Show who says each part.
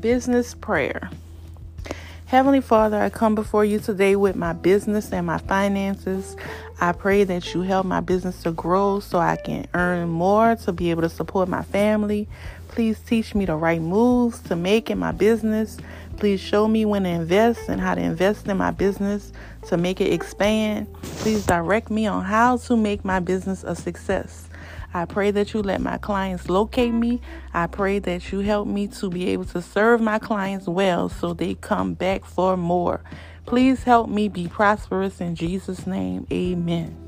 Speaker 1: Business prayer. Heavenly Father, I come before you today with my business and my finances. I pray that you help my business to grow so I can earn more to be able to support my family. Please teach me the right moves to make in my business. Please show me when to invest and how to invest in my business to make it expand. Please direct me on how to make my business a success. I pray that you let my clients locate me. I pray that you help me to be able to serve my clients well so they come back for more. Please help me be prosperous in Jesus' name. Amen.